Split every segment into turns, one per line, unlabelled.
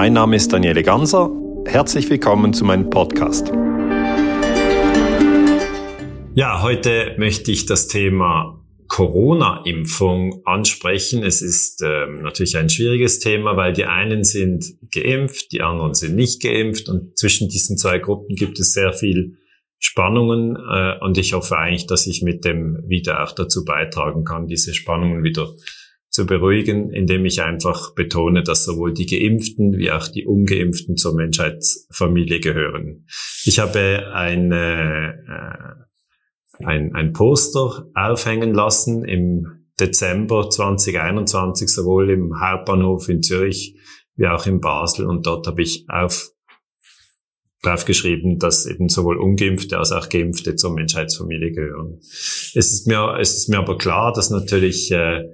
Mein Name ist Daniele Ganser. Herzlich willkommen zu meinem Podcast. Ja, heute möchte ich das Thema Corona-Impfung ansprechen. Es ist ähm, natürlich ein schwieriges Thema, weil die einen sind geimpft, die anderen sind nicht geimpft und zwischen diesen zwei Gruppen gibt es sehr viel Spannungen äh, und ich hoffe eigentlich, dass ich mit dem Video auch dazu beitragen kann, diese Spannungen wieder zu beruhigen, indem ich einfach betone, dass sowohl die Geimpften wie auch die Ungeimpften zur Menschheitsfamilie gehören. Ich habe eine, äh, ein, ein Poster aufhängen lassen im Dezember 2021, sowohl im Hauptbahnhof in Zürich wie auch in Basel. Und dort habe ich auf draufgeschrieben, dass eben sowohl Ungeimpfte als auch Geimpfte zur Menschheitsfamilie gehören. Es ist mir, es ist mir aber klar, dass natürlich äh,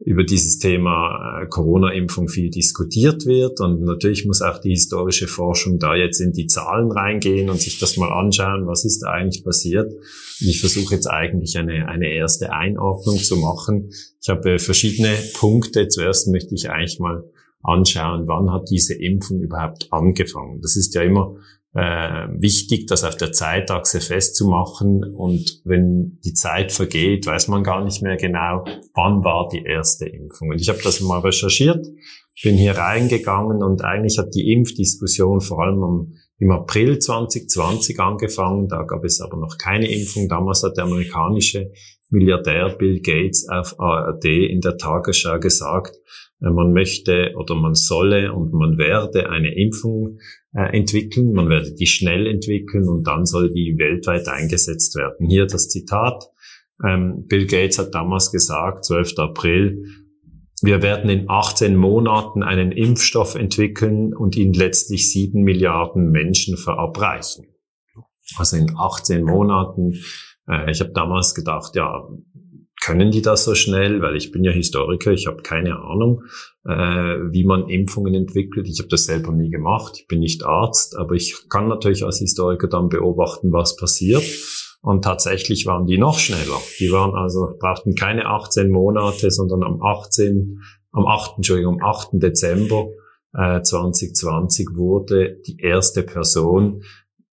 über dieses Thema äh, Corona-Impfung viel diskutiert wird und natürlich muss auch die historische Forschung da jetzt in die Zahlen reingehen und sich das mal anschauen, was ist da eigentlich passiert. Und ich versuche jetzt eigentlich eine, eine erste Einordnung zu machen. Ich habe verschiedene Punkte. Zuerst möchte ich eigentlich mal anschauen, wann hat diese Impfung überhaupt angefangen. Das ist ja immer äh, wichtig, das auf der Zeitachse festzumachen. Und wenn die Zeit vergeht, weiß man gar nicht mehr genau, wann war die erste Impfung. Und ich habe das mal recherchiert, bin hier reingegangen und eigentlich hat die Impfdiskussion vor allem am, im April 2020 angefangen. Da gab es aber noch keine Impfung. Damals hat der amerikanische Milliardär Bill Gates auf ARD in der Tagesschau gesagt, äh, man möchte oder man solle und man werde eine Impfung äh, entwickeln, man werde die schnell entwickeln und dann soll die weltweit eingesetzt werden. Hier das Zitat. Ähm, Bill Gates hat damals gesagt, 12. April, wir werden in 18 Monaten einen Impfstoff entwickeln und ihn letztlich sieben Milliarden Menschen verabreichen. Also in 18 Monaten. Äh, ich habe damals gedacht, ja, können die das so schnell? Weil ich bin ja Historiker, ich habe keine Ahnung, äh, wie man Impfungen entwickelt. Ich habe das selber nie gemacht. Ich bin nicht Arzt, aber ich kann natürlich als Historiker dann beobachten, was passiert. Und tatsächlich waren die noch schneller. Die waren also, brauchten keine 18 Monate, sondern am 18, am 8, Entschuldigung, am 8. Dezember äh, 2020 wurde die erste Person,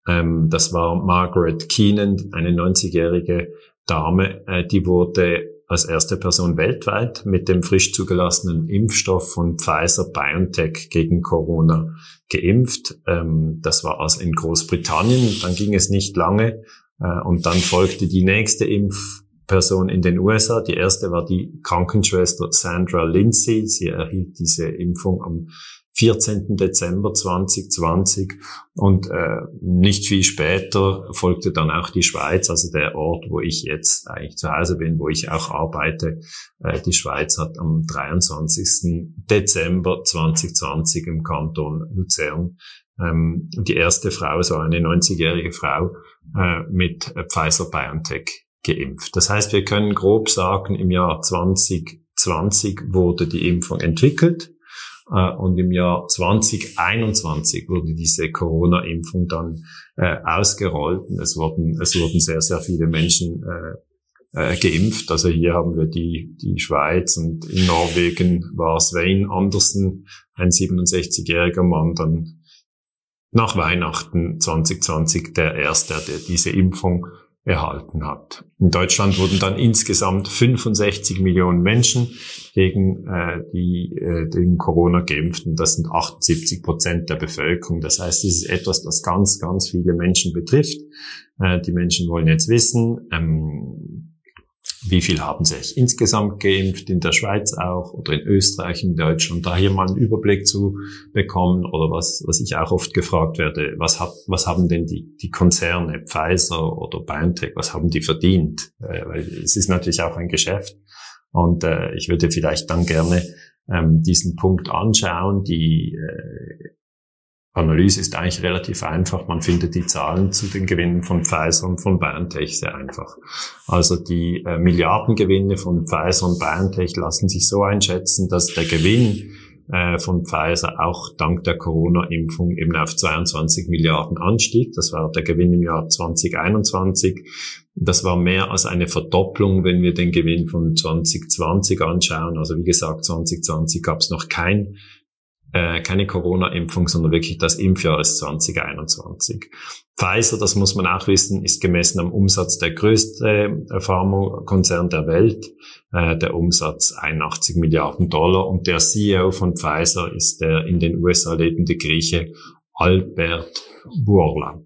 ähm, das war Margaret Keenan, eine 90-jährige Dame, äh, die wurde als erste Person weltweit mit dem frisch zugelassenen Impfstoff von Pfizer BioNTech gegen Corona geimpft. Ähm, das war also in Großbritannien. Dann ging es nicht lange äh, und dann folgte die nächste Impfperson in den USA. Die erste war die Krankenschwester Sandra Lindsay. Sie erhielt diese Impfung am 14. Dezember 2020 und äh, nicht viel später folgte dann auch die Schweiz, also der Ort, wo ich jetzt eigentlich zu Hause bin, wo ich auch arbeite. Äh, die Schweiz hat am 23. Dezember 2020 im Kanton Luzern ähm, die erste Frau, so eine 90-jährige Frau äh, mit Pfizer-BioNTech geimpft. Das heißt, wir können grob sagen, im Jahr 2020 wurde die Impfung entwickelt und im Jahr 2021 wurde diese Corona-Impfung dann äh, ausgerollt. Es wurden, es wurden sehr, sehr viele Menschen äh, äh, geimpft. Also hier haben wir die, die Schweiz und in Norwegen war Svein Andersen, ein 67-jähriger Mann, dann nach Weihnachten 2020 der erste, der diese Impfung erhalten hat. In Deutschland wurden dann insgesamt 65 Millionen Menschen gegen äh, die äh, gegen Corona geimpft und das sind 78 Prozent der Bevölkerung. Das heißt, es ist etwas, das ganz, ganz viele Menschen betrifft. Äh, die Menschen wollen jetzt wissen, ähm, wie viel haben sich insgesamt geimpft, in der Schweiz auch oder in Österreich, in Deutschland, da hier mal einen Überblick zu bekommen oder was, was ich auch oft gefragt werde, was, hat, was haben denn die, die Konzerne, Pfizer oder BioNTech, was haben die verdient? Äh, weil es ist natürlich auch ein Geschäft und äh, ich würde vielleicht dann gerne ähm, diesen Punkt anschauen, die äh, Analyse ist eigentlich relativ einfach. Man findet die Zahlen zu den Gewinnen von Pfizer und von BioNTech sehr einfach. Also die äh, Milliardengewinne von Pfizer und BioNTech lassen sich so einschätzen, dass der Gewinn äh, von Pfizer auch dank der Corona-Impfung eben auf 22 Milliarden anstieg. Das war der Gewinn im Jahr 2021. Das war mehr als eine Verdopplung, wenn wir den Gewinn von 2020 anschauen. Also wie gesagt, 2020 gab es noch kein äh, keine Corona-Impfung, sondern wirklich das Impfjahr ist 2021. Pfizer, das muss man auch wissen, ist gemessen am Umsatz der größte äh, Pharmakonzern der Welt. Äh, der Umsatz 81 Milliarden Dollar und der CEO von Pfizer ist der in den USA lebende Grieche Albert Bourla.